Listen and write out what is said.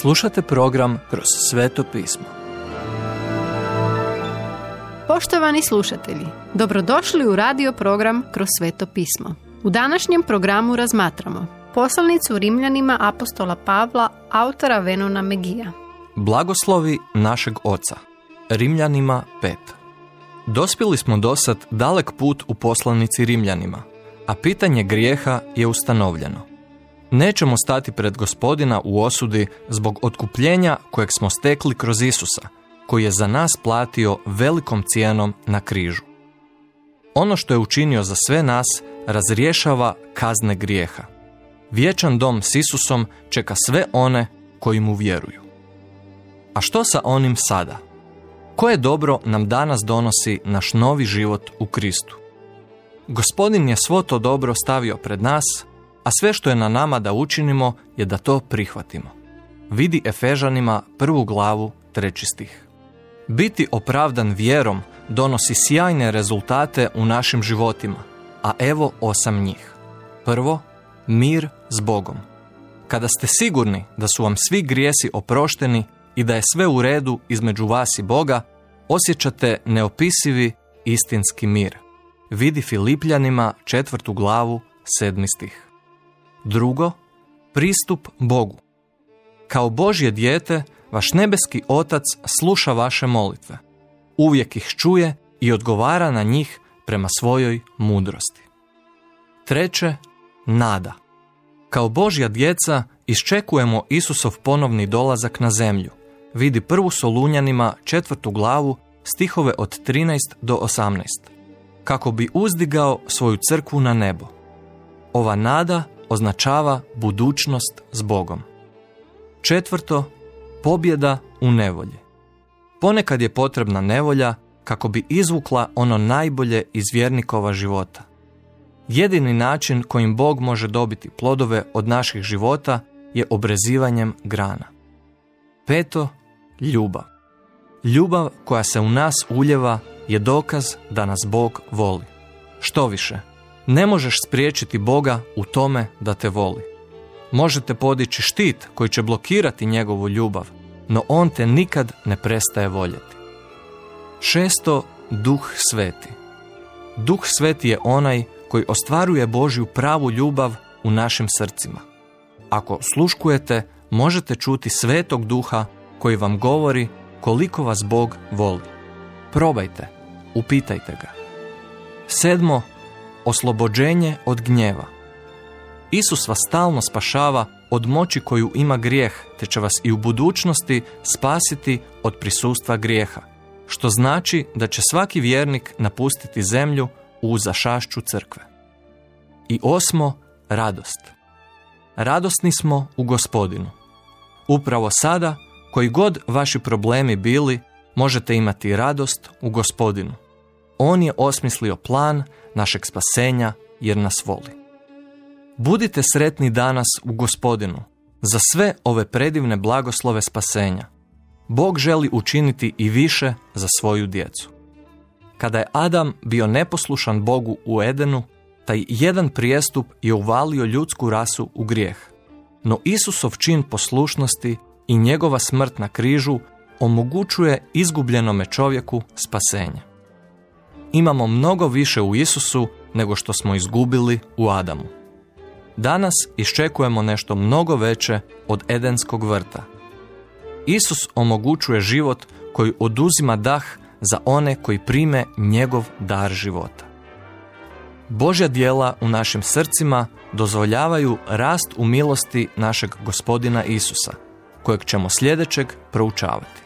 Slušate program Kroz sveto pismo. Poštovani slušatelji, dobrodošli u radio program Kroz sveto pismo. U današnjem programu razmatramo poslanicu Rimljanima apostola Pavla, autora Venona Megija. Blagoslovi našeg oca. Rimljanima 5. Dospjeli smo dosad dalek put u poslanici Rimljanima, a pitanje grijeha je ustanovljeno. Nećemo stati pred gospodina u osudi zbog otkupljenja kojeg smo stekli kroz Isusa, koji je za nas platio velikom cijenom na križu. Ono što je učinio za sve nas razriješava kazne grijeha. Vječan dom s Isusom čeka sve one koji mu vjeruju. A što sa onim sada? Koje dobro nam danas donosi naš novi život u Kristu? Gospodin je svo to dobro stavio pred nas a sve što je na nama da učinimo je da to prihvatimo. Vidi Efežanima prvu glavu, treći stih. Biti opravdan vjerom donosi sjajne rezultate u našim životima, a evo osam njih. Prvo, mir s Bogom. Kada ste sigurni da su vam svi grijesi oprošteni i da je sve u redu između vas i Boga, osjećate neopisivi istinski mir. Vidi Filipljanima četvrtu glavu, sedmi stih. Drugo, pristup Bogu. Kao Božje dijete, vaš nebeski otac sluša vaše molitve. Uvijek ih čuje i odgovara na njih prema svojoj mudrosti. Treće, nada. Kao Božja djeca iščekujemo Isusov ponovni dolazak na zemlju. Vidi prvu Solunjanima četvrtu glavu stihove od 13 do 18. Kako bi uzdigao svoju crkvu na nebo. Ova nada označava budućnost s Bogom. Četvrto, pobjeda u nevolji. Ponekad je potrebna nevolja kako bi izvukla ono najbolje iz vjernikova života. Jedini način kojim Bog može dobiti plodove od naših života je obrezivanjem grana. Peto, ljubav. Ljubav koja se u nas uljeva je dokaz da nas Bog voli. Što više, ne možeš spriječiti Boga u tome da te voli. Možete podići štit koji će blokirati njegovu ljubav, no on te nikad ne prestaje voljeti. Šesto, duh sveti. Duh sveti je onaj koji ostvaruje Božju pravu ljubav u našim srcima. Ako sluškujete, možete čuti svetog duha koji vam govori koliko vas Bog voli. Probajte, upitajte ga. Sedmo, oslobođenje od gnjeva. Isus vas stalno spašava od moći koju ima grijeh, te će vas i u budućnosti spasiti od prisustva grijeha, što znači da će svaki vjernik napustiti zemlju u zašašću crkve. I osmo, radost. Radosni smo u gospodinu. Upravo sada, koji god vaši problemi bili, možete imati radost u gospodinu. On je osmislio plan našeg spasenja jer nas voli. Budite sretni danas u gospodinu za sve ove predivne blagoslove spasenja. Bog želi učiniti i više za svoju djecu. Kada je Adam bio neposlušan Bogu u Edenu, taj jedan prijestup je uvalio ljudsku rasu u grijeh. No Isusov čin poslušnosti i njegova smrt na križu omogućuje izgubljenome čovjeku spasenje imamo mnogo više u Isusu nego što smo izgubili u Adamu. Danas iščekujemo nešto mnogo veće od Edenskog vrta. Isus omogućuje život koji oduzima dah za one koji prime njegov dar života. Božja dijela u našim srcima dozvoljavaju rast u milosti našeg gospodina Isusa, kojeg ćemo sljedećeg proučavati.